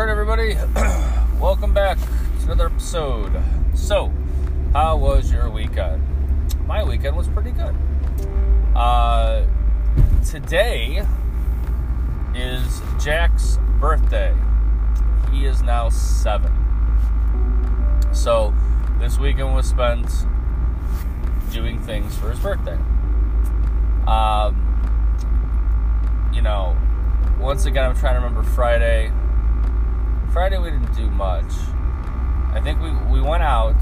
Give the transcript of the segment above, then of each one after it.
All right, everybody, welcome back to another episode. So, how was your weekend? My weekend was pretty good. Uh, today is Jack's birthday. He is now seven. So, this weekend was spent doing things for his birthday. Um, you know, once again, I'm trying to remember Friday. Friday we didn't do much. I think we we went out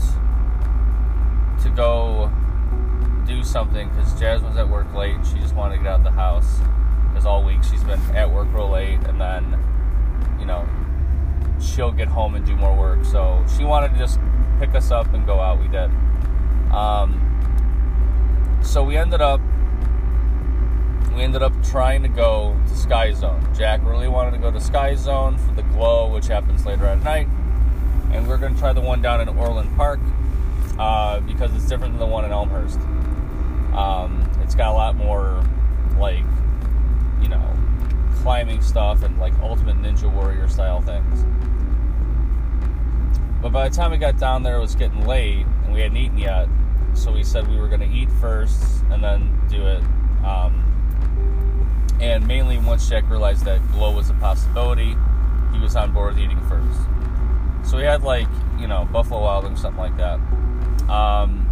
to go do something because Jazz was at work late. She just wanted to get out of the house because all week she's been at work real late, and then you know she'll get home and do more work. So she wanted to just pick us up and go out. We did. Um, so we ended up we ended up trying to go to Sky Zone. Jack really wanted to go to Sky Zone for the glow, which happens later at night. And we're going to try the one down in Orland Park uh, because it's different than the one in Elmhurst. Um, it's got a lot more, like, you know, climbing stuff and, like, Ultimate Ninja Warrior style things. But by the time we got down there, it was getting late and we hadn't eaten yet. So we said we were going to eat first and then do it. Um, and mainly once Jack realized that glow was a possibility, he was on board with eating first. So we had like, you know, Buffalo Wild Wings, something like that. Um,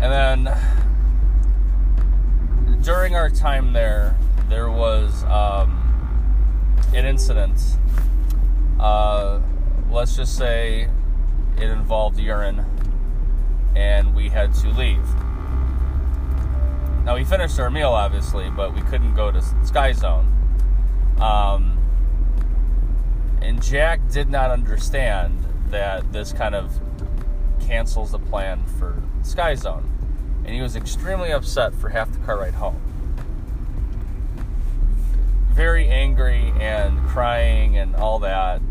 and then during our time there, there was um, an incident. Uh, let's just say it involved urine, and we had to leave. Now we finished our meal, obviously, but we couldn't go to Sky Zone. Um, and Jack did not understand that this kind of cancels the plan for Sky Zone, and he was extremely upset for half the car ride home. Very angry and crying and all that.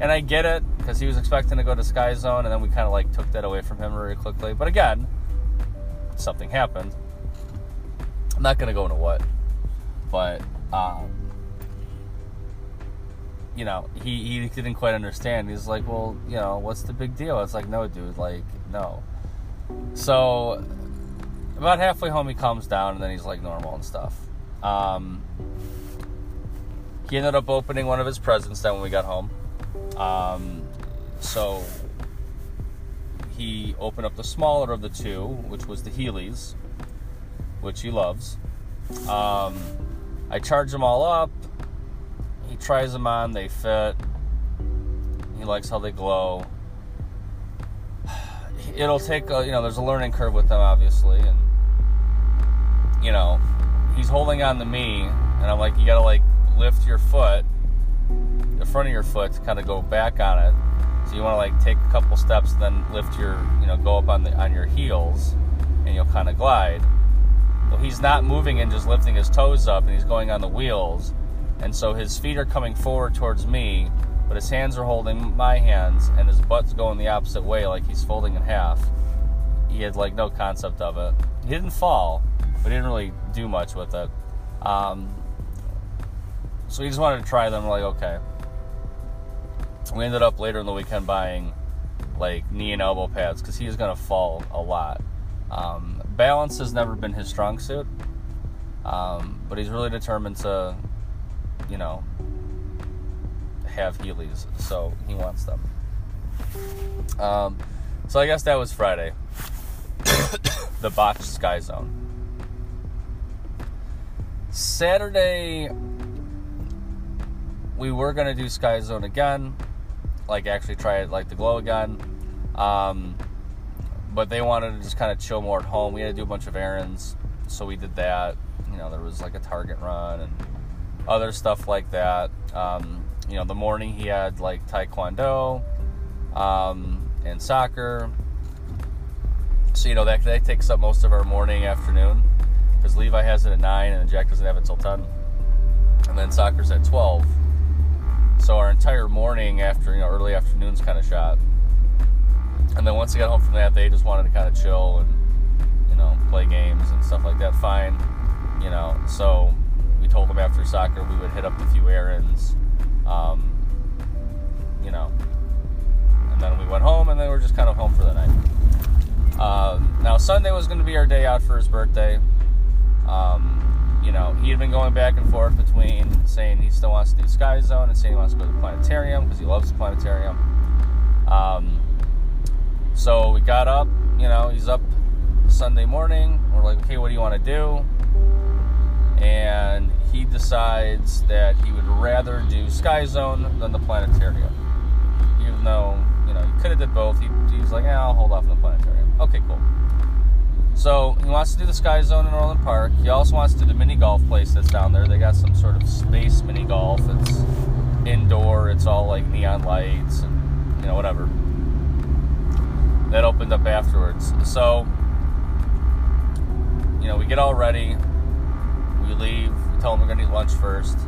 And I get it because he was expecting to go to Sky Zone, and then we kind of like took that away from him very quickly. But again, something happened. I'm not gonna go into what, but um, you know, he he didn't quite understand. He's like, well, you know, what's the big deal? It's like, no, dude, like, no. So about halfway home, he calms down, and then he's like normal and stuff. Um, he ended up opening one of his presents then when we got home. Um, so he opened up the smaller of the two, which was the Heelys which he loves. Um, I charge them all up. He tries them on, they fit. He likes how they glow. It'll take, a, you know, there's a learning curve with them, obviously, and you know, he's holding on to me, and I'm like, you gotta like lift your foot, the front of your foot, to kind of go back on it. So you want to like take a couple steps, then lift your, you know, go up on the on your heels, and you'll kind of glide. Well, he's not moving and just lifting his toes up, and he's going on the wheels. And so his feet are coming forward towards me, but his hands are holding my hands, and his butt's going the opposite way, like he's folding in half. He had like no concept of it. He didn't fall, but he didn't really do much with it. Um, so he just wanted to try them. Like, okay. We ended up later in the weekend buying like knee and elbow pads because he was going to fall a lot. Um, balance has never been his strong suit, um, but he's really determined to, you know, have Heelys, so he wants them. Um, so I guess that was Friday. the botched Sky Zone. Saturday, we were gonna do Sky Zone again, like actually try it like the glow again. Um, but they wanted to just kind of chill more at home. We had to do a bunch of errands, so we did that. You know, there was like a Target run and other stuff like that. Um, you know, the morning he had like Taekwondo um, and soccer. So, you know, that, that takes up most of our morning, afternoon, because Levi has it at 9 and Jack doesn't have it till 10. And then soccer's at 12. So our entire morning after, you know, early afternoon's kind of shot. And then once they got home from that, they just wanted to kind of chill and, you know, play games and stuff like that. Fine, you know. So we told them after soccer we would hit up a few errands Um, you know, and then we went home, and then we are just kind of home for the night. Um, now Sunday was going to be our day out for his birthday. Um, you know, he had been going back and forth between saying he still wants to do Sky Zone and saying he wants to go to the planetarium because he loves the planetarium. Um, so we got up, you know, he's up Sunday morning. We're like, okay, what do you want to do? And he decides that he would rather do Sky Zone than the planetarium. Even though, you know, he could have did both. He, he's like, yeah, I'll hold off on the planetarium. Okay, cool. So he wants to do the Sky Zone in Orland Park. He also wants to do the mini golf place that's down there. They got some sort of space mini golf. It's indoor. It's all like neon lights and you know whatever. That opened up afterwards. So you know we get all ready. We leave. We tell him we're gonna eat lunch first.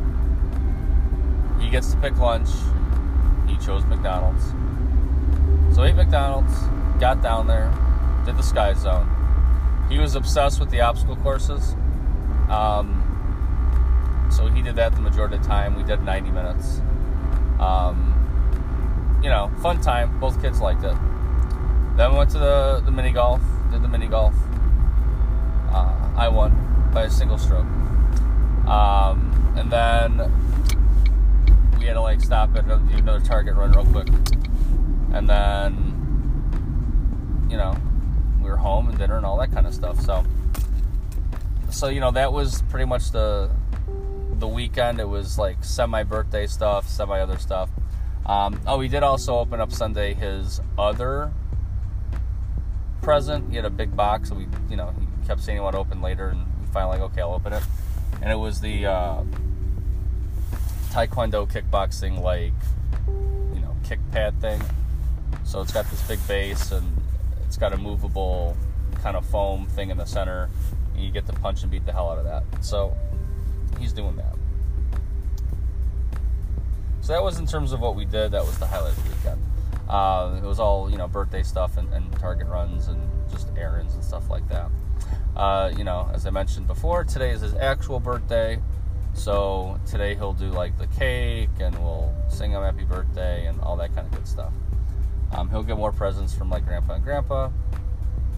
He gets to pick lunch. He chose McDonald's. So ate McDonald's. Got down there. Did the Sky Zone he was obsessed with the obstacle courses. Um, so he did that the majority of the time. We did 90 minutes. Um, you know, fun time. Both kids liked it. Then we went to the, the mini golf. Did the mini golf. Uh, I won by a single stroke. Um, and then we had to like stop at another target run real quick. And then, you know, we were home and dinner and all that kind of stuff. So, so you know that was pretty much the the weekend. It was like semi birthday stuff, semi other stuff. Um, oh, he did also open up Sunday his other present. He had a big box, and we, you know, he kept saying he wanted to open later, and we finally like, okay, I'll open it. And it was the uh, Taekwondo kickboxing, like, you know, kick pad thing. So it's got this big base, and it's got a movable kind of foam thing in the center. And you get to punch and beat the hell out of that. So he's doing that. So that was in terms of what we did. That was the highlight of the weekend. Uh, it was all you know birthday stuff and, and, target runs and just errands and stuff like that. Uh, you know, as I mentioned before, today is his actual birthday. So today he'll do like the cake and we'll sing him happy birthday and all that kind of good stuff. Um, he'll get more presents from like grandpa and grandpa,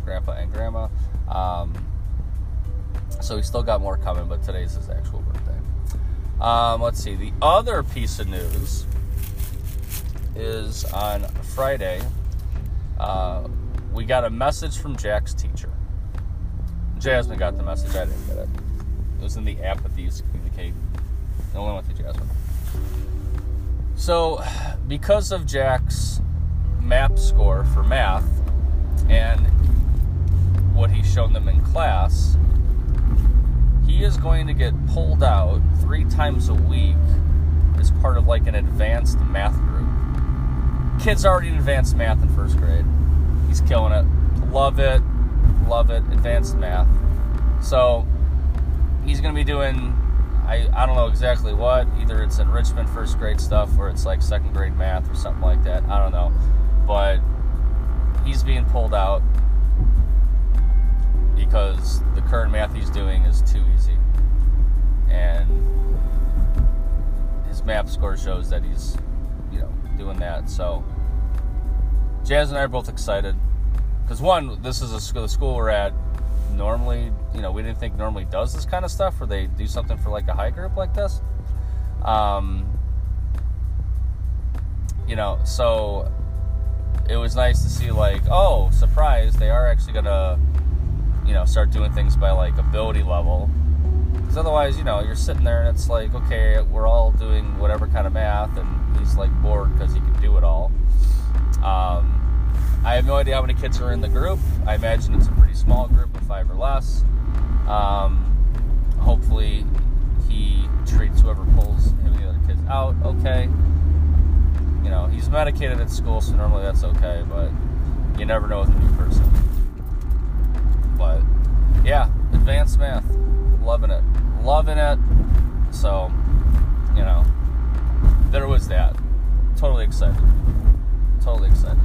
grandpa and grandma. Um, so he's still got more coming, but today's his actual birthday. Um, let's see. The other piece of news is on Friday. Uh, we got a message from Jack's teacher. Jasmine got the message. I didn't get it. It was in the app that they used to communicate. No one went to Jasmine. So, because of Jack's map score for math and what he's shown them in class, he is going to get pulled out three times a week as part of like an advanced math group. Kid's already in advanced math in first grade. He's killing it. Love it. Love it. Advanced math. So he's going to be doing I, I don't know exactly what. Either it's enrichment first grade stuff or it's like second grade math or something like that. I don't know but he's being pulled out because the current math he's doing is too easy. And his map score shows that he's, doing that. So Jazz and I are both excited. Because one, this is a school, the school we're at. Normally, you know, we didn't think normally does this kind of stuff where they do something for like a high group like this. Um, you know, so it was nice to see like, oh, surprise, they are actually gonna, you know, start doing things by like ability level. Because otherwise, you know, you're sitting there and it's like, okay, we're all doing whatever kind of math, and he's like bored because he can do it all. Um, I have no idea how many kids are in the group. I imagine it's a pretty small group of five or less. Um, hopefully, he treats whoever pulls of the other kids out okay you know, he's medicated at school, so normally that's okay, but you never know with a new person. But yeah, advanced math, loving it, loving it. So, you know, there was that. Totally excited, totally excited.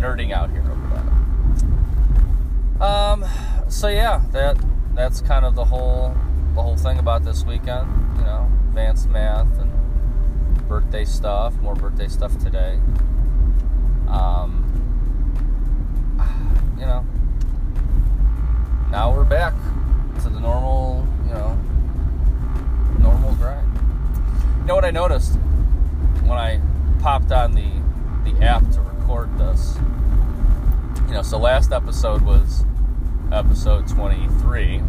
Nerding out here over that. Um, so yeah, that that's kind of the whole the whole thing about this weekend. You know, advanced math and birthday stuff, more birthday stuff today. Um, you know, now we're back to the normal, you know, normal grind. You know what I noticed when I popped on the the app to record this? You know, so last episode was episode 23.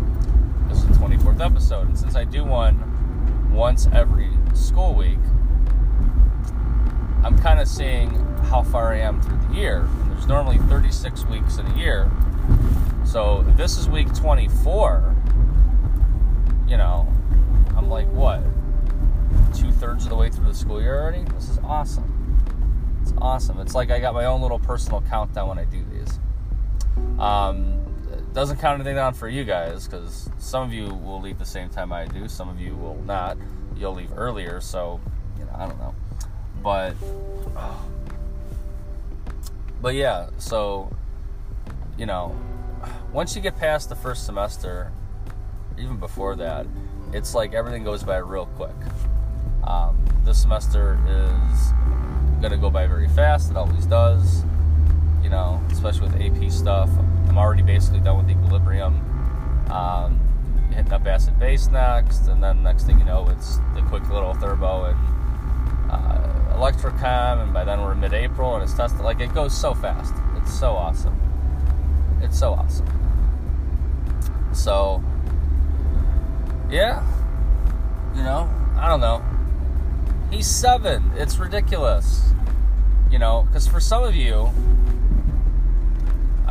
This is the 24th episode, and since I do one once every school week, I'm kind of seeing how far I am through the year. And there's normally 36 weeks in a year. So this is week 24, you know, I'm like, what? Two thirds of the way through the school year already? This is awesome. It's awesome. It's like I got my own little personal countdown when I do. Um, doesn't count anything down for you guys because some of you will leave the same time I do, some of you will not. You'll leave earlier, so you know I don't know, but but yeah. So you know, once you get past the first semester, even before that, it's like everything goes by real quick. Um, this semester is gonna go by very fast. It always does. You know, especially with AP stuff. I'm already basically done with equilibrium. Um, hitting up acid base next, and then next thing you know, it's the quick little thermo and uh, electrochem, and by then we're in mid-April, and it's tested. Like it goes so fast. It's so awesome. It's so awesome. So, yeah, you know, I don't know. He's seven. It's ridiculous. You know, because for some of you,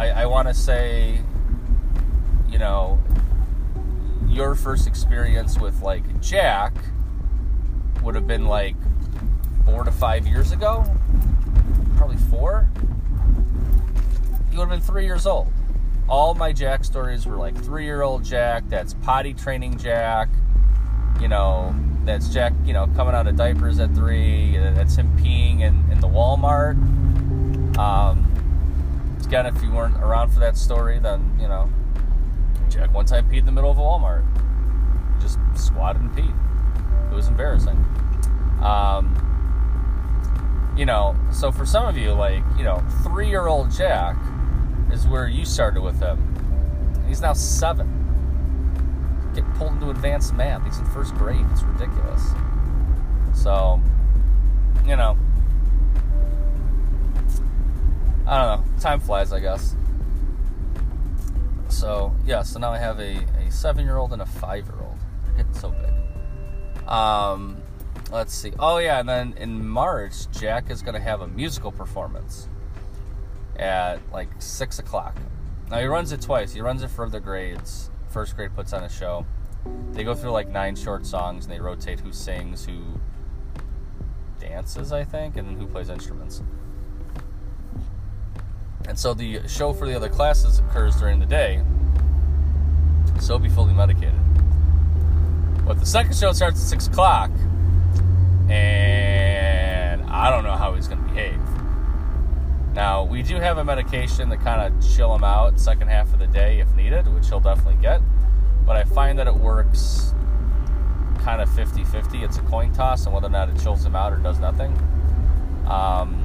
I, I want to say, you know, your first experience with like Jack would have been like four to five years ago, probably four. You would have been three years old. All my Jack stories were like three year old Jack, that's potty training Jack, you know, that's Jack, you know, coming out of diapers at three, that's him peeing in, in the Walmart. Um, again, if you weren't around for that story, then, you know, Jack one time peed in the middle of a Walmart. Just squatted and peed. It was embarrassing. Um, you know, so for some of you, like, you know, three year old Jack is where you started with him. He's now seven. Get pulled into advanced math. He's in first grade. It's ridiculous. So, you know, I don't know. Time flies, I guess. So yeah, so now I have a, a seven year old and a five year old. They're getting so big. Um, let's see. Oh yeah, and then in March, Jack is going to have a musical performance at like six o'clock. Now he runs it twice. He runs it for the grades. First grade puts on a show. They go through like nine short songs and they rotate who sings, who dances, I think, and who plays instruments. And so the show for the other classes occurs during the day, so be fully medicated. But the second show starts at 6 o'clock, and I don't know how he's going to behave. Now, we do have a medication to kind of chill him out second half of the day if needed, which he'll definitely get. But I find that it works kind of 50 50. It's a coin toss on whether or not it chills him out or does nothing. Um,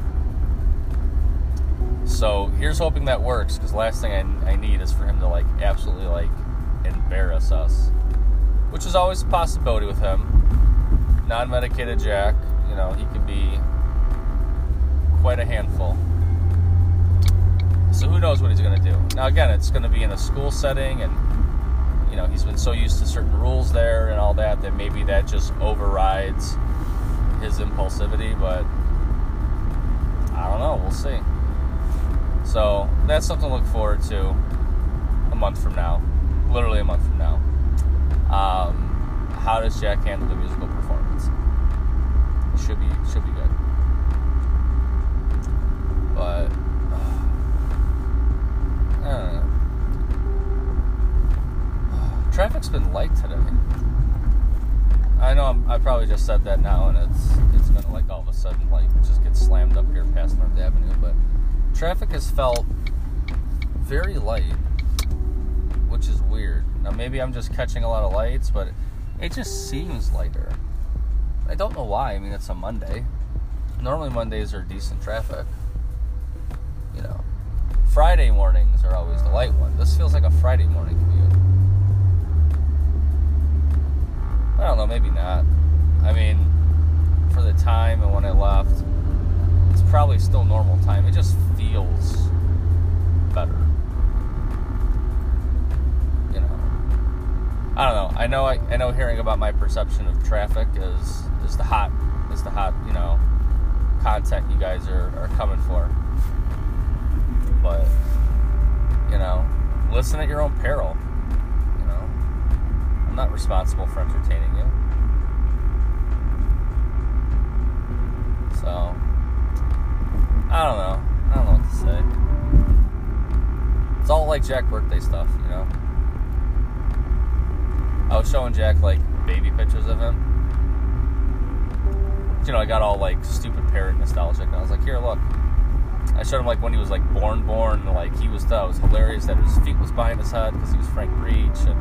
so here's hoping that works because last thing I, I need is for him to like absolutely like embarrass us, which is always a possibility with him. Non-medicated Jack, you know, he can be quite a handful. So who knows what he's going to do? Now again, it's going to be in a school setting, and you know he's been so used to certain rules there and all that that maybe that just overrides his impulsivity. But I don't know. We'll see. So that's something to look forward to a month from now, literally a month from now. Um, how does Jack handle the musical performance? It should be should be good. But uh, traffic's been light today. I know I'm, i probably just said that now, and it's it's gonna like all of a sudden like just get slammed up here past North Avenue, but traffic has felt very light, which is weird. Now, maybe I'm just catching a lot of lights, but it just seems lighter. I don't know why. I mean, it's a Monday. Normally Mondays are decent traffic. You know, Friday mornings are always the light one. This feels like a Friday morning commute. I don't know, maybe not. I mean, for the time and when I left, probably still normal time. It just feels better. You know. I don't know. I know I, I know hearing about my perception of traffic is is the hot is the hot, you know, content you guys are, are coming for. But you know, listen at your own peril. You know. I'm not responsible for entertaining you. So I don't know. I don't know what to say. It's all like Jack birthday stuff, you know. I was showing Jack like baby pictures of him. You know, I got all like stupid parrot nostalgic. And I was like, here, look. I showed him like when he was like born, born. Like he was, that was hilarious that his feet was behind his head because he was Frank Breech, and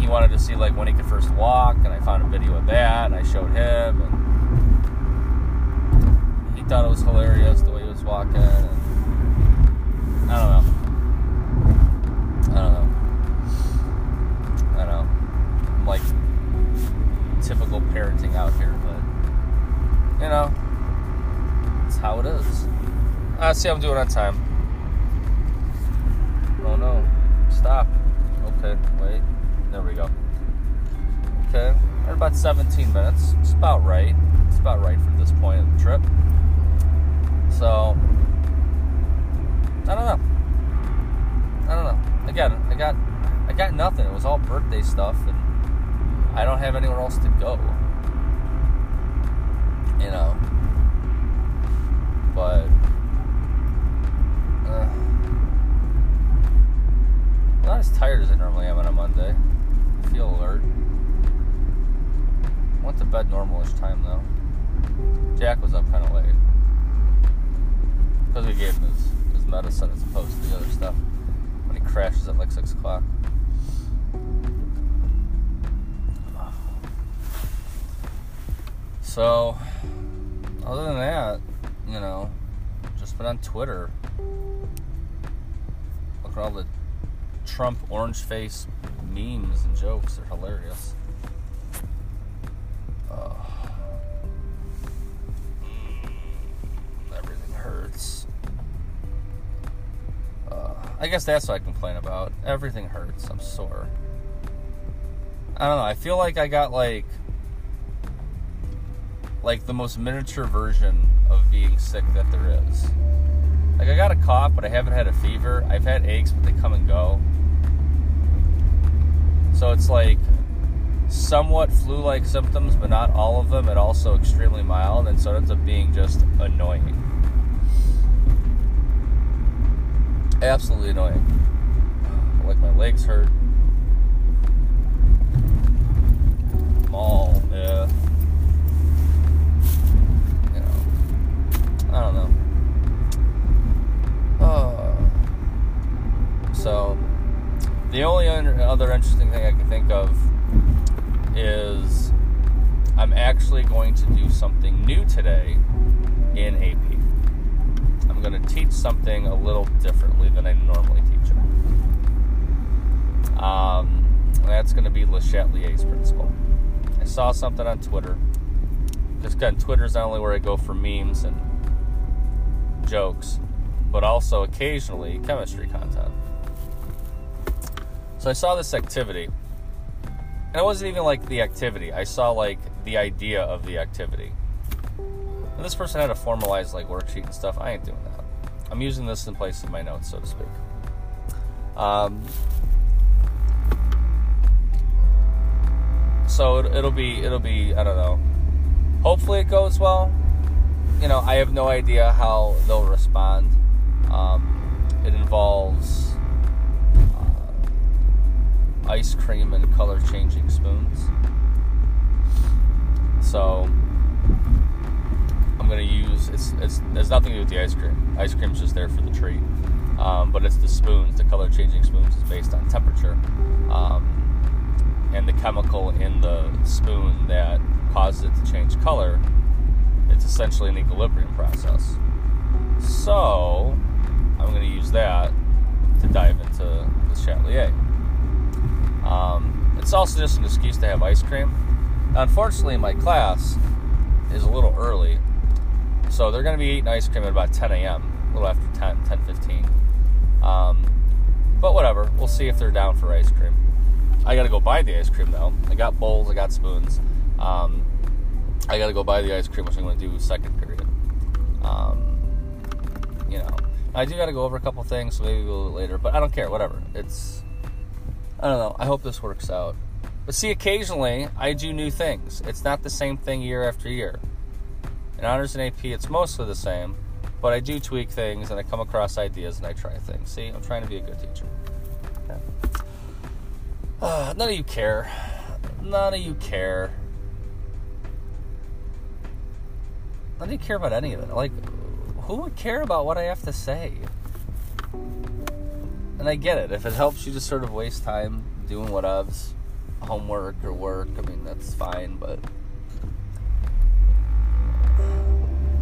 he wanted to see like when he could first walk. And I found a video of that, and I showed him, and thought it was hilarious the way he was walking. And I don't know. I don't know. I don't know. I'm like typical parenting out here, but you know, it's how it is. I see I'm doing on time. Oh no. Stop. Okay, wait. There we go. Okay. We're about 17 minutes. It's about right. It's about right for this point of the trip. So I don't know. I don't know. Again, I got I got nothing. It was all birthday stuff and I don't have anywhere else to go. You know. But uh, I'm not as tired as I normally am on a Monday. I feel alert. Went to bed normalish time though. Jack was up kind of late because we gave him his, his medicine as opposed to the other stuff when he crashes at like six o'clock. So, other than that, you know, just been on Twitter. Look at all the Trump orange face memes and jokes. They're hilarious. I guess that's what I complain about. Everything hurts. I'm sore. I don't know. I feel like I got like like the most miniature version of being sick that there is. Like I got a cough, but I haven't had a fever. I've had aches, but they come and go. So it's like somewhat flu-like symptoms, but not all of them. And also extremely mild, and so it ends up being just annoying. Absolutely annoying. Like my legs hurt. All yeah. You know, I don't know. Uh, so, the only other interesting thing I can think of is I'm actually going to do something new today in AP. I'm going to teach something a little differently than I normally teach it. Um, that's going to be Le Chatelier's principle. I saw something on Twitter. Just again, Twitter's not only where I go for memes and jokes, but also occasionally chemistry content. So I saw this activity. And it wasn't even like the activity. I saw like the idea of the activity. And this person had a formalized like worksheet and stuff. I ain't doing that. I'm using this in place of my notes, so to speak. Um, so it, it'll be it'll be I don't know. Hopefully it goes well. You know, I have no idea how they'll respond. Um, it involves uh, ice cream and color changing spoons. So I'm gonna use it's it's there's nothing to do with the ice cream. Ice cream's just there for the treat. Um, but it's the spoons, the color changing spoons is based on temperature. Um, and the chemical in the spoon that causes it to change color. It's essentially an equilibrium process. So, I'm going to use that to dive into Le Chatelier. Um, it's also just an excuse to have ice cream. Unfortunately, my class is a little early, so they're going to be eating ice cream at about 10 a.m., a little after 10, 10 15. Um, but whatever, we'll see if they're down for ice cream. I got to go buy the ice cream though. I got bowls, I got spoons. Um, I got to go buy the ice cream, which I'm going to do second period. Um, you know, I do got to go over a couple things, so maybe a little later. But I don't care. Whatever. It's I don't know. I hope this works out. But see, occasionally I do new things. It's not the same thing year after year. In honors and AP, it's mostly the same, but I do tweak things and I come across ideas and I try things. See, I'm trying to be a good teacher. Okay. Uh, none of you care. None of you care. None of you care about any of it. Like, who would care about what I have to say? And I get it. If it helps you to sort of waste time doing whatevs, homework or work, I mean, that's fine, but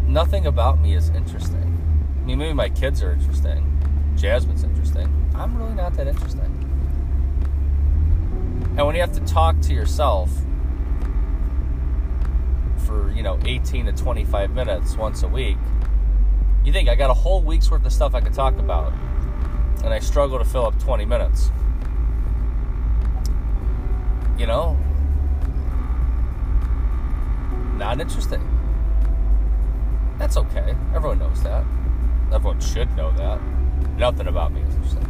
nothing about me is interesting. I mean, maybe my kids are interesting. Jasmine's interesting. I'm really not that interesting. And when you have to talk to yourself for, you know, 18 to 25 minutes once a week, you think I got a whole week's worth of stuff I could talk about, and I struggle to fill up 20 minutes. You know, not interesting. That's okay. Everyone knows that. Everyone should know that. Nothing about me is interesting.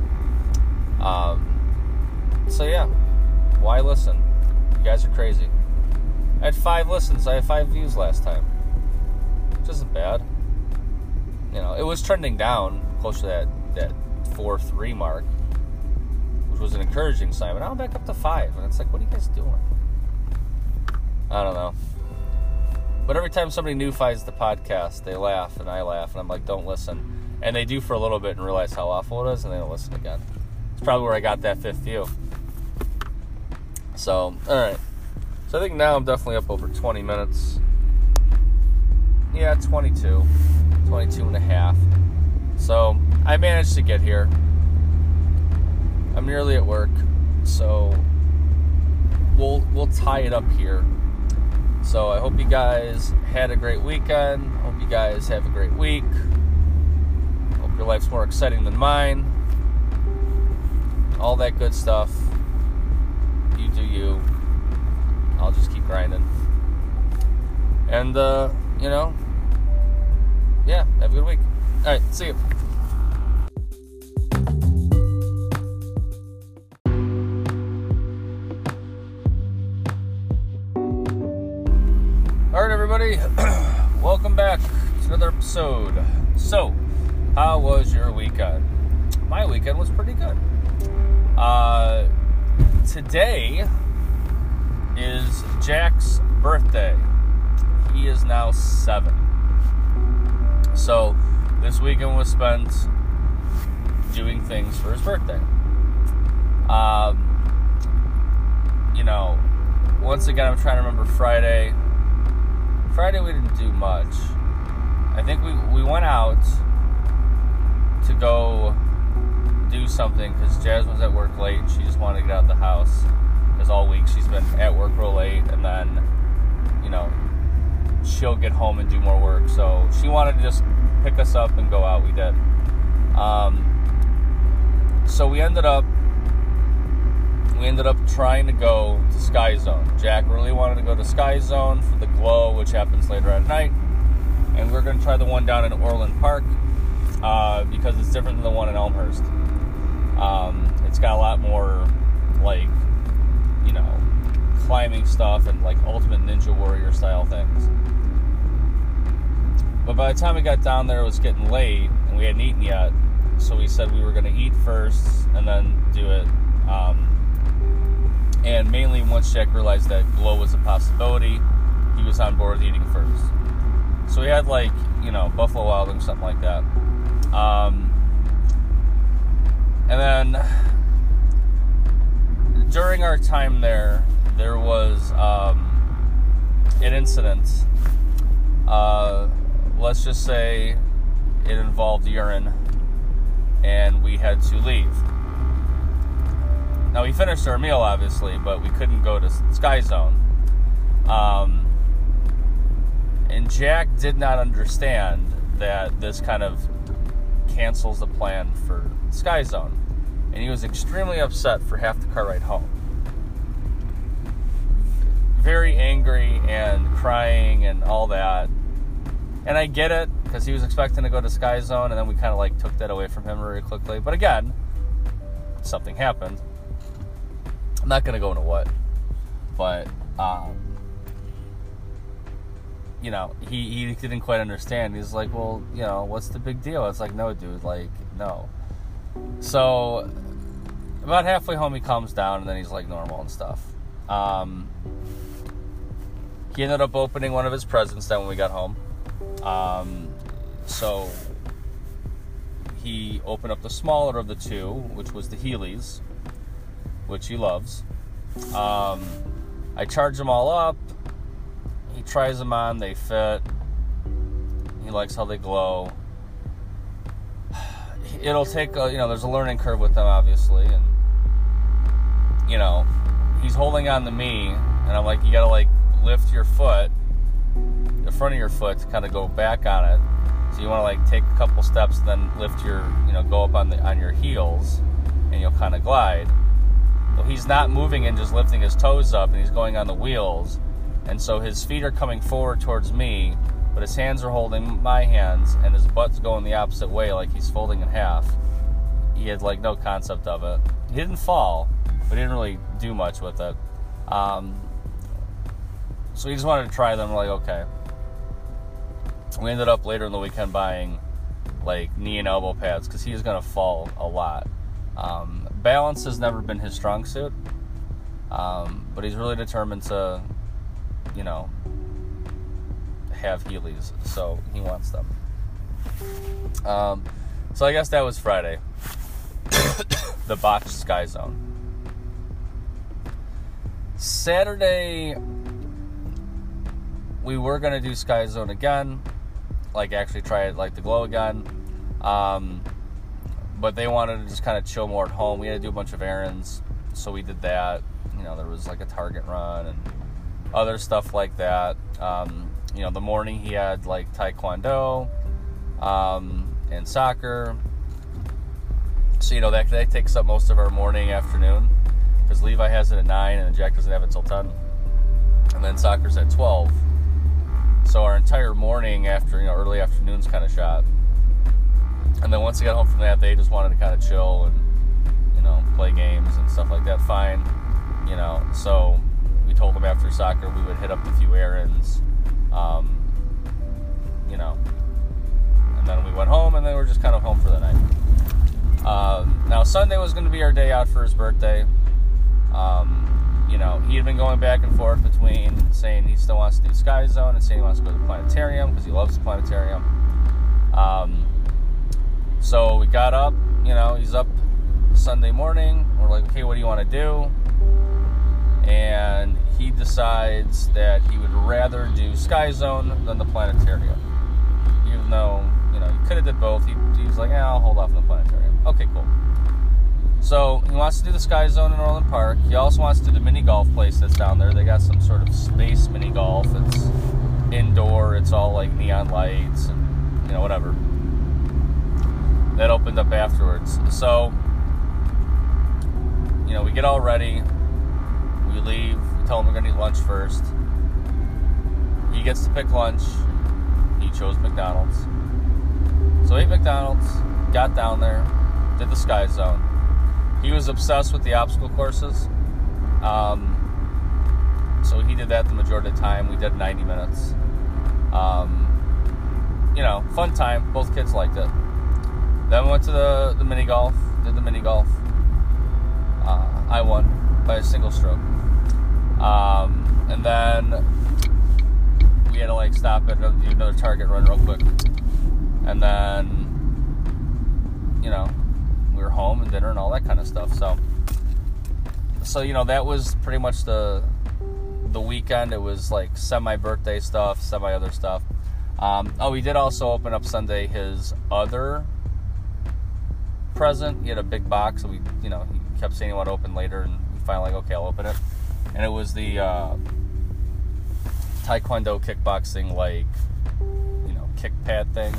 Um, so yeah, why listen? You guys are crazy. I had five listens. I had five views last time, which isn't bad you know, it was trending down close to that that four three mark, which was an encouraging sign. But now I'm back up to five, and it's like, what are you guys doing? I don't know. But every time somebody new finds the podcast, they laugh and I laugh, and I'm like, don't listen. And they do for a little bit and realize how awful it is, and they don't listen again. It's probably where I got that fifth view. So, all right. So I think now I'm definitely up over 20 minutes. Yeah, 22. 22 and a half. So I managed to get here. I'm nearly at work, so we'll we'll tie it up here. So I hope you guys had a great weekend. Hope you guys have a great week. Hope your life's more exciting than mine. All that good stuff. You do you. I'll just keep grinding. And uh, you know, yeah, have a good week. All right, see you. Right, everybody, welcome back to another episode. So, how was your weekend? My weekend was pretty good. Uh, today is Jack's birthday. He is now seven. So this weekend was spent doing things for his birthday. Um, you know, once again, I'm trying to remember Friday. Friday we didn't do much. I think we we went out to go do something because was at work late. She just wanted to get out of the house because all week she's been at work real late, and then you know she'll get home and do more work. So she wanted to just pick us up and go out. We did. Um, so we ended up we ended up trying to go to Sky Zone. Jack really wanted to go to Sky Zone for the glow, which happens later at night, and we're going to try the one down in Orland Park uh, because it's different than the one in Elmhurst. Um, it's got a lot more like you know climbing stuff and like Ultimate Ninja Warrior style things. But by the time we got down there, it was getting late and we hadn't eaten yet. So we said we were going to eat first and then do it. Um, and mainly once Jack realized that glow was a possibility, he was on board with eating first. So we had like, you know, Buffalo Wild Wings, something like that. Um, and then during our time there, there was um, an incident. Uh, let's just say it involved urine, and we had to leave. Now we finished our meal, obviously, but we couldn't go to Sky Zone. Um, and Jack did not understand that this kind of cancels the plan for Sky Zone. And he was extremely upset for half the car ride home. Very angry and crying and all that. And I get it because he was expecting to go to Sky Zone, and then we kind of like took that away from him very quickly. But again, something happened. I'm not to go into what, but um, you know, he, he didn't quite understand. He's like, well, you know, what's the big deal? It's like, no, dude, like, no. So, about halfway home, he calms down and then he's like normal and stuff. Um, he ended up opening one of his presents then when we got home. Um, so, he opened up the smaller of the two, which was the Heelys, which he loves. Um, I charge them all up he tries them on, they fit. He likes how they glow. It'll take a, you know, there's a learning curve with them, obviously, and you know, he's holding on to me, and I'm like, you gotta like lift your foot, the front of your foot, to kind of go back on it. So you want to like take a couple steps, then lift your, you know, go up on the on your heels, and you'll kind of glide. Well, he's not moving and just lifting his toes up, and he's going on the wheels and so his feet are coming forward towards me, but his hands are holding my hands, and his butt's going the opposite way, like he's folding in half. He had like no concept of it. He didn't fall, but he didn't really do much with it. Um, so he just wanted to try them. Like, okay. We ended up later in the weekend buying like knee and elbow pads because he going to fall a lot. Um, balance has never been his strong suit, um, but he's really determined to you know, have Heelys, so he wants them. Um, so I guess that was Friday. the botched Sky Zone. Saturday, we were gonna do Sky Zone again, like actually try it like the glow again. Um, but they wanted to just kind of chill more at home. We had to do a bunch of errands, so we did that. You know, there was like a Target run and other stuff like that. Um, you know, the morning he had like taekwondo um, and soccer. So you know that that takes up most of our morning, afternoon, because Levi has it at nine and Jack doesn't have it till ten, and then soccer's at twelve. So our entire morning after you know early afternoon's kind of shot. And then once they got home from that, they just wanted to kind of chill and you know play games and stuff like that. Fine, you know. So we told them after soccer we would hit up a few errands, um, you know, and then we went home, and then we are just kind of home for the night. Um, now Sunday was going to be our day out for his birthday. Um, you know, he had been going back and forth between saying he still wants to do Sky Zone and saying he wants to go to the planetarium because he loves the planetarium. Um, so we got up, you know, he's up Sunday morning. We're like, okay, what do you want to do? and he decides that he would rather do Sky Zone than the planetarium. Even though, you know, he could have did both. He, was like, yeah, I'll hold off on the planetarium. Okay, cool. So he wants to do the Sky Zone in Orland Park. He also wants to do the mini golf place that's down there. They got some sort of space mini golf. It's indoor. It's all like neon lights and you know whatever. That opened up afterwards. So you know we get all ready we leave. We tell him we're gonna eat lunch first. He gets to pick lunch. He chose McDonald's. So ate McDonald's, got down there, did the Sky Zone. He was obsessed with the obstacle courses. Um, so he did that the majority of the time. We did 90 minutes. Um, you know, fun time. Both kids liked it. Then we went to the, the mini golf, did the mini golf. Uh, I won by a single stroke. Um, and then we had to like stop at do another Target run real quick. And then, you know, we were home and dinner and all that kind of stuff. So, so you know, that was pretty much the the weekend, it was like semi birthday stuff, semi other stuff. Um, oh, he did also open up Sunday his other present. He had a big box, so we, you know, he kept wanted to open later, and we finally like, okay, I'll open it. And it was the uh, Taekwondo kickboxing, like, you know, kick pad thing.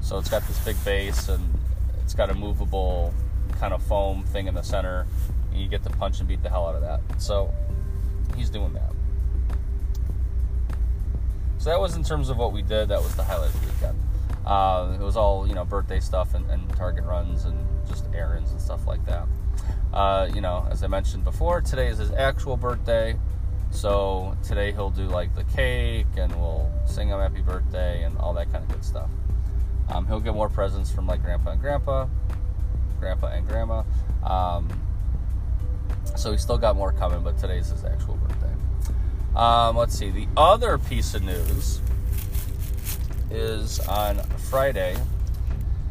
So it's got this big base, and it's got a movable kind of foam thing in the center. And you get to punch and beat the hell out of that. So he's doing that. So that was in terms of what we did. That was the highlight of the weekend. Uh, it was all you know birthday stuff and, and, target runs and just errands and stuff like that. Uh, you know, as I mentioned before, today is his actual birthday. So today he'll do like the cake and we'll sing him happy birthday and all that kind of good stuff. Um, he'll get more presents from like grandpa and grandpa, grandpa and grandma. Um, so he still got more coming, but today's his actual birthday. Um, let's see. The other piece of news is on Friday.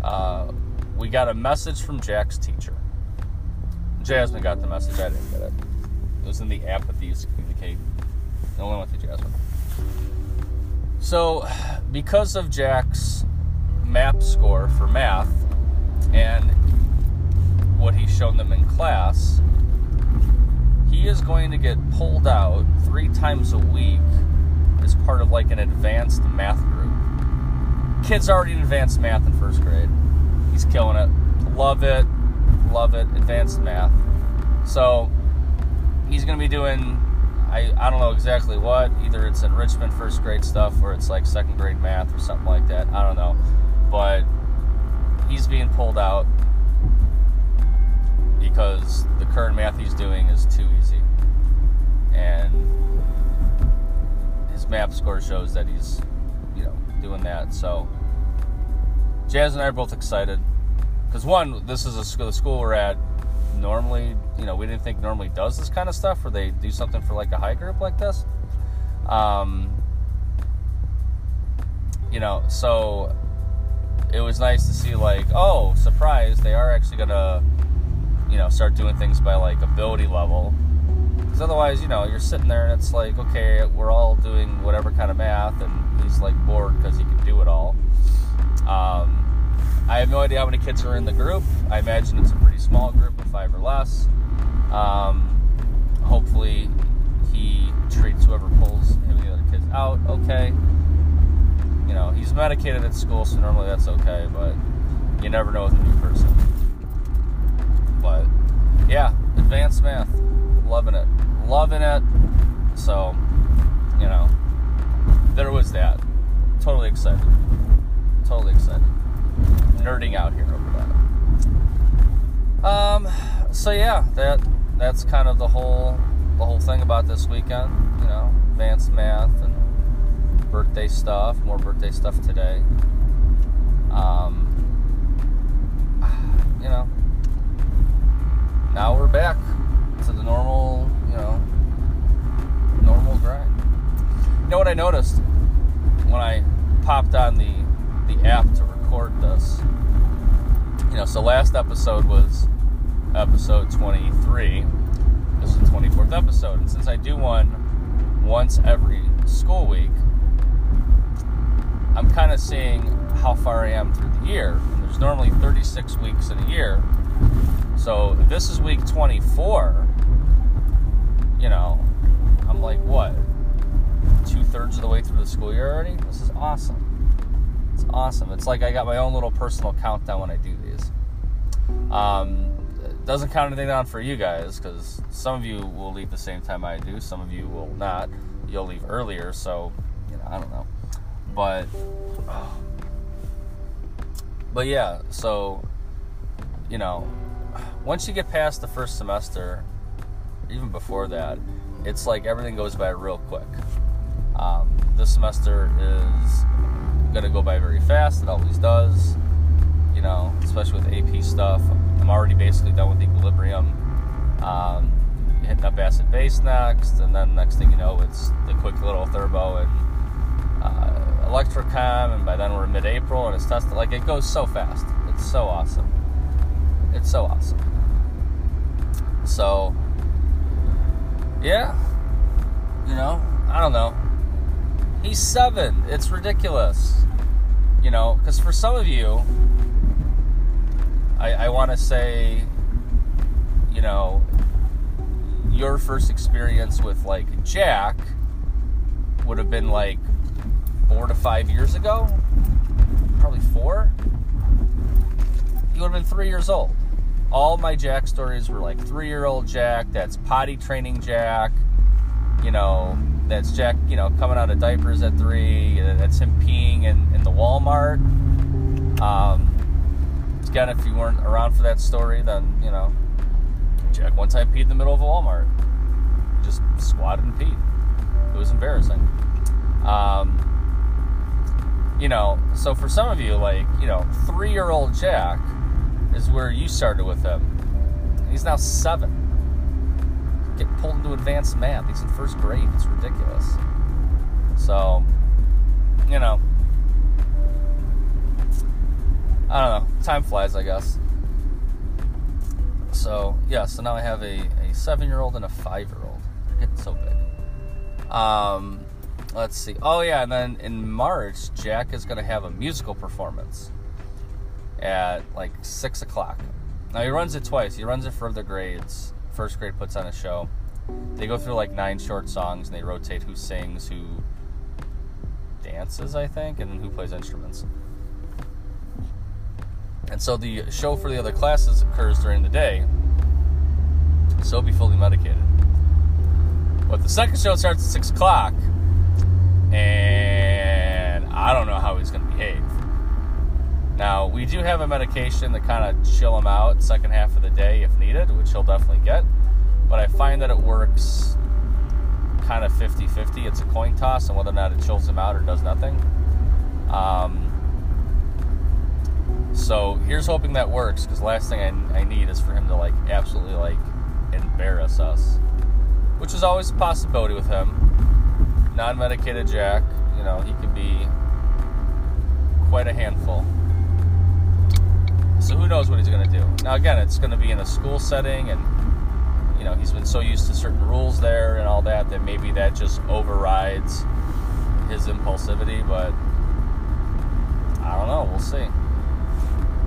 Uh, we got a message from Jack's teacher. Jasmine got the message. I didn't get it. It was in the app that they used to communicate. No one went to Jasmine. So, because of Jack's map score for math and what he's shown them in class, he is going to get pulled out three times a week as part of like an advanced math group. Kid's already in advanced math in first grade. He's killing it. Love it. Love it. Advanced math. So he's going to be doing, I, I don't know exactly what. Either it's enrichment first grade stuff or it's like second grade math or something like that. I don't know. But he's being pulled out because the current math he's doing is too easy. And his map score shows that he's, you know, doing that. So Jazz and I are both excited. Because one, this is a school, the school we're at. Normally, you know, we didn't think normally does this kind of stuff where they do something for like a high group like this. Um, you know, so it was nice to see like, oh, surprise, they are actually gonna you know, start doing things by like ability level. Because otherwise, you know, you're sitting there and it's like, okay, we're all doing whatever kind of math, and he's like bored because he can do it all. Um, I have no idea how many kids are in the group. I imagine it's a pretty small group of five or less. Um, hopefully, he treats whoever pulls any of the other kids out okay. You know, he's medicated at school, so normally that's okay, but you never know with a new person. But yeah, advanced math, loving it, loving it. So, you know, there was that. Totally excited. Totally excited. Nerding out here over that. Um, so yeah, that that's kind of the whole the whole thing about this weekend. You know, advanced math and birthday stuff. More birthday stuff today. Um, you know, now we're back to the normal, you know, normal grind. You know what I noticed when I popped on the the app to record this? You know, so last episode was episode 23. This is the 24th episode. And since I do one once every school week, I'm kind of seeing how far I am through the year. And there's normally 36 weeks in a year. So this is week 24. You know, I'm like, what? Two thirds of the way through the school year already? This is awesome. It's awesome. It's like I got my own little personal countdown when I do. Um, doesn't count anything down for you guys because some of you will leave the same time I do, some of you will not. You'll leave earlier, so you know, I don't know. But, but yeah, so you know, once you get past the first semester, even before that, it's like everything goes by real quick. Um, this semester is to go by very fast. It always does. You know, especially with AP stuff. I'm already basically done with equilibrium. Um, hitting up acid base next, and then next thing you know, it's the quick little thermo and uh, electrochem, and by then we're mid-April, and it's tested. Like it goes so fast. It's so awesome. It's so awesome. So, yeah, You know, I don't know. He's seven. It's ridiculous. You know, because for some of you, I, I want to say, you know, your first experience with like Jack would have been like four to five years ago, probably four. You would have been three years old. All my Jack stories were like three year old Jack, that's potty training Jack, you know, that's Jack, you know, coming out of diapers at three, that's him peeing in, in the Walmart. Um, again, if you weren't around for that story, then, you know, Jack one time peed in the middle of a Walmart. Just squatted and peed. It was embarrassing. Um, you know, so for some of you, like, you know, three year old Jack is where you started with him. He's now seven. Get pulled into advanced math. He's in first grade. It's ridiculous. So, you know, I don't know. Time flies, I guess. So, yeah, so now I have a, a seven year old and a five year old. They're getting so big. Um, let's see. Oh, yeah, and then in March, Jack is going to have a musical performance at like 6 o'clock. Now, he runs it twice. He runs it for the grades. First grade puts on a show. They go through like nine short songs and they rotate who sings, who dances, I think, and who plays instruments. And so the show for the other classes occurs during the day, so he'll be fully medicated. But the second show starts at 6 o'clock, and I don't know how he's going to behave. Now, we do have a medication to kind of chill him out second half of the day if needed, which he'll definitely get. But I find that it works kind of 50 50. It's a coin toss on whether or not it chills him out or does nothing. Um, so here's hoping that works because last thing I, I need is for him to like absolutely like embarrass us, which is always a possibility with him. Non-medicated Jack, you know, he can be quite a handful. So who knows what he's going to do? Now again, it's going to be in a school setting, and you know he's been so used to certain rules there and all that that maybe that just overrides his impulsivity. But I don't know. We'll see.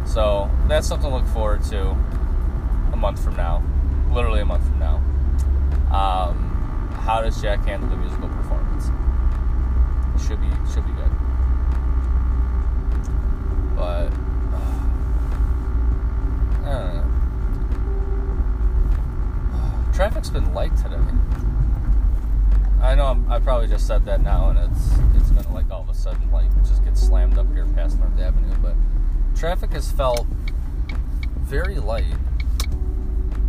So that's something to look forward to a month from now, literally a month from now. Um, how does Jack handle the musical performance? It should be should be good. But uh. Traffic's been light today. I know I'm, I probably just said that now, and it's it's gonna like all of a sudden like just get slammed up here past North Avenue, but traffic has felt very light,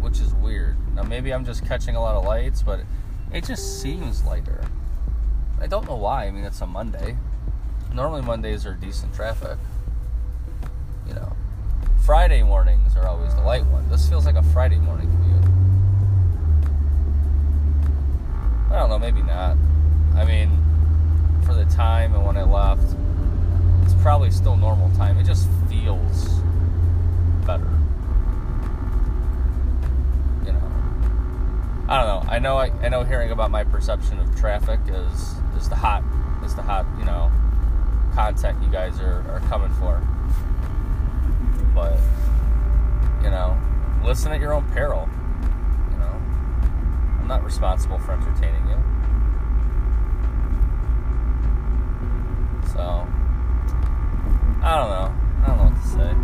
which is weird. Now, maybe I'm just catching a lot of lights, but it just seems lighter. I don't know why. I mean, it's a Monday. Normally, Mondays are decent traffic. You know, Friday mornings are always the light one. This feels like a Friday morning commute. I don't know, maybe not. I mean, for the time and when I left, it's probably still normal time. It just feels better. You know. I don't know. I know I, I know hearing about my perception of traffic is is the hot is the hot, you know, content you guys are, are coming for. But you know, listen at your own peril. You know. I'm not responsible for entertaining you. So I don't know. Say.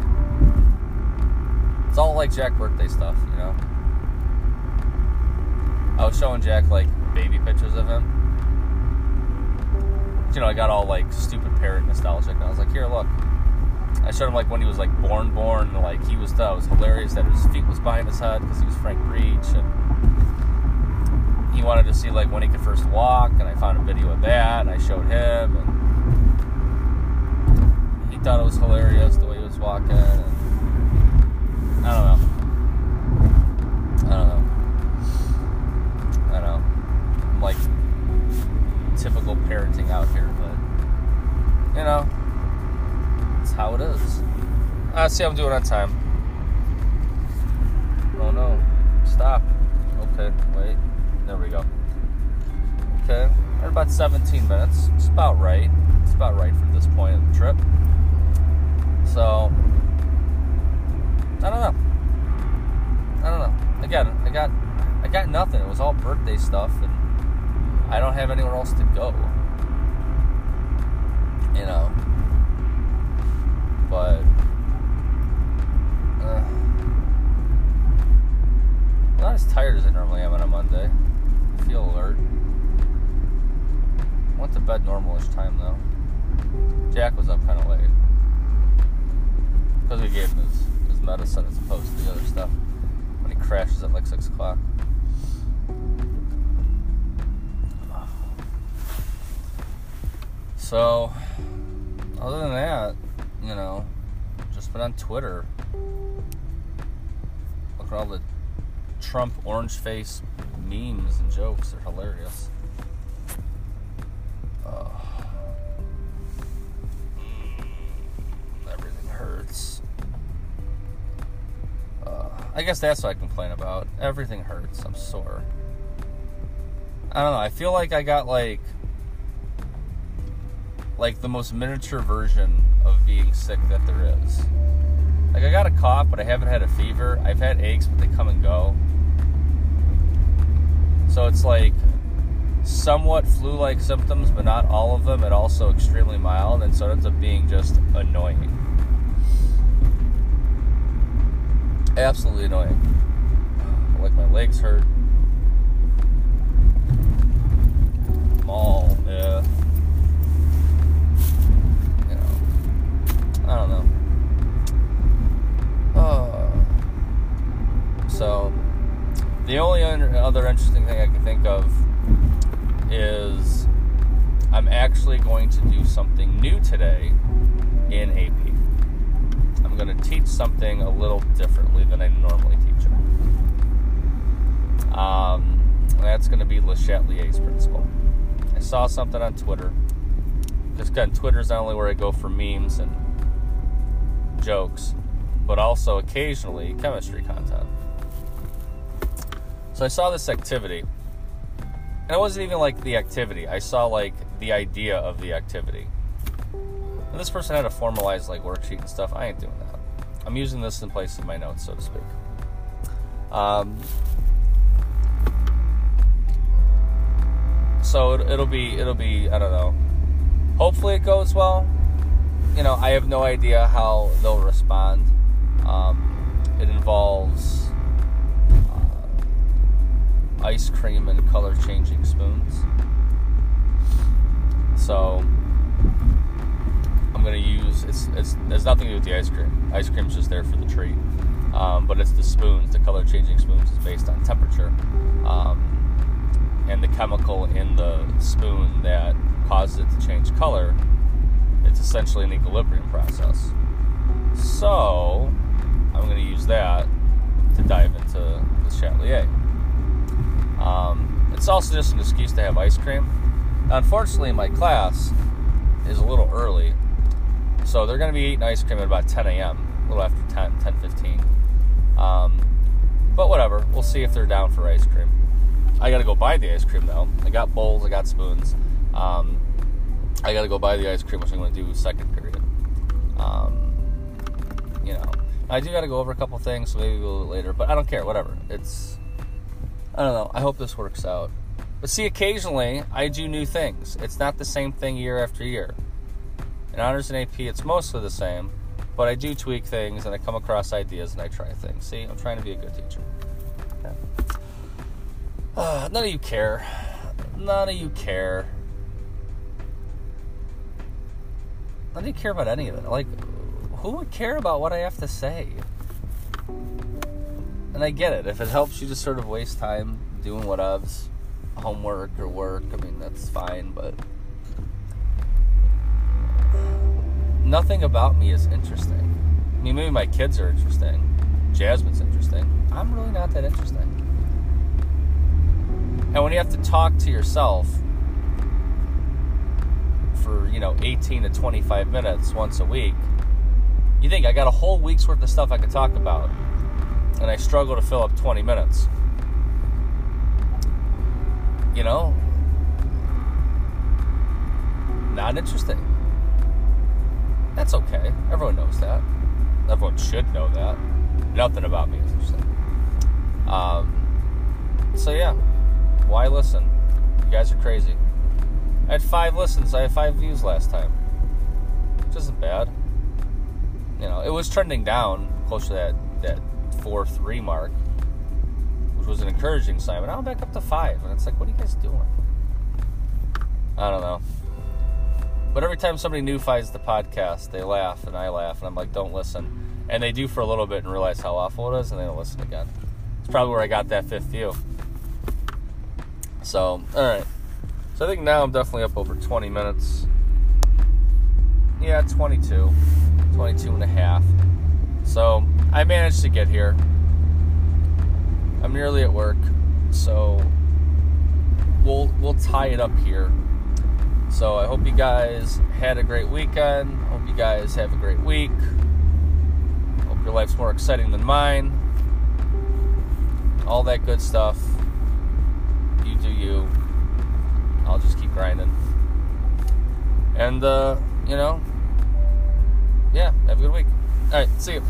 It's all like Jack birthday stuff, you know. I was showing Jack like baby pictures of him. You know, I got all like stupid parrot nostalgic, and I was like, "Here, look." I showed him like when he was like born, born, like he was. That was hilarious that his feet was behind his head because he was Frank Breech, and he wanted to see like when he could first walk, and I found a video of that, and I showed him, and he thought it was hilarious walking. And I don't know. I don't know. I don't know. I'm like typical parenting out here, but you know, it's how it is. I see I'm doing on time. Oh no. Stop. Okay, wait. There we go. okay. We're about 17 minutes. It's about right. It's about right for this point of the trip. So, I don't know. I don't know. Again, I got, I got nothing. It was all birthday stuff, and I don't have anywhere else to go. You know. But, uh, I'm not as tired as I normally am on a Monday. I feel alert. Went to bed normalish time though. Jack was up kind of late because we gave him his, his medicine as opposed to the other stuff when he crashes at like six o'clock. So, other than that, you know, just been on Twitter. Look at all the Trump orange face memes and jokes. They're hilarious. I guess that's what I complain about. Everything hurts. I'm sore. I don't know. I feel like I got like like the most miniature version of being sick that there is. Like I got a cough, but I haven't had a fever. I've had aches, but they come and go. So it's like somewhat flu-like symptoms, but not all of them, and also extremely mild, and so it ends up being just annoying. Absolutely annoying. Like my legs hurt. All, yeah. You know, I don't know. Uh, so, the only other interesting thing I can think of is I'm actually going to do something new today in AP. Teach something a little differently than I normally teach it. Um, that's going to be Le Chatelier's principle. I saw something on Twitter. Because again, Twitter's not only where I go for memes and jokes, but also occasionally chemistry content. So I saw this activity, and it wasn't even like the activity. I saw like the idea of the activity. And this person had a formalized like worksheet and stuff. I ain't doing that. I'm using this in place of my notes, so to speak. Um, so it, it'll be it'll be I don't know. Hopefully it goes well you know, I have no idea how they'll respond. Um, it involves uh, ice cream and color changing spoons. So I'm gonna use it's it's nothing to do with the ice cream. Ice cream's just there for the treat. Um, but it's the spoons, the color changing spoons is based on temperature. Um, and the chemical in the spoon that causes it to change color it's essentially an equilibrium process. So, I'm going to use that to dive into Le Chatelier. Um, it's also just an excuse to have ice cream. Unfortunately, my class is a little early, so they're going to be eating ice cream at about 10 a.m., a little after 10, 10 15. Um, but whatever, we'll see if they're down for ice cream. I got to go buy the ice cream though. I got bowls, I got spoons. Um, I gotta go buy the ice cream, which I'm gonna do second period. Um, you know, I do gotta go over a couple things, so maybe a little later, but I don't care. Whatever. It's I don't know. I hope this works out. But see, occasionally I do new things. It's not the same thing year after year. In honors and AP, it's mostly the same, but I do tweak things and I come across ideas and I try things. See, I'm trying to be a good teacher. Okay. Uh, none of you care. None of you care. I didn't care about any of it. Like, who would care about what I have to say? And I get it. If it helps you just sort of waste time doing whatevs, homework or work, I mean, that's fine, but nothing about me is interesting. I mean, maybe my kids are interesting. Jasmine's interesting. I'm really not that interesting. And when you have to talk to yourself for, you know, 18 to 25 minutes once a week, you think I got a whole week's worth of stuff I could talk about, and I struggle to fill up 20 minutes. You know, not interesting. That's okay. Everyone knows that. Everyone should know that. Nothing about me is interesting. Um, so yeah, why listen? You guys are crazy. I had five listens. I had five views last time, which isn't bad. You know, it was trending down close to that that four three mark, which was an encouraging sign. But now I'm back up to five, and it's like, what are you guys doing? I don't know. But every time somebody new finds the podcast, they laugh and I laugh, and I'm like, don't listen. And they do for a little bit and realize how awful it is, and they don't listen again. It's probably where I got that fifth view. So, alright. So I think now I'm definitely up over 20 minutes. Yeah, 22. 22 and a half. So I managed to get here. I'm nearly at work, so we'll we'll tie it up here. So I hope you guys had a great weekend. Hope you guys have a great week. Hope your life's more exciting than mine. All that good stuff. You do you. I'll just keep grinding. And uh, you know, yeah, have a good week. All right, see you.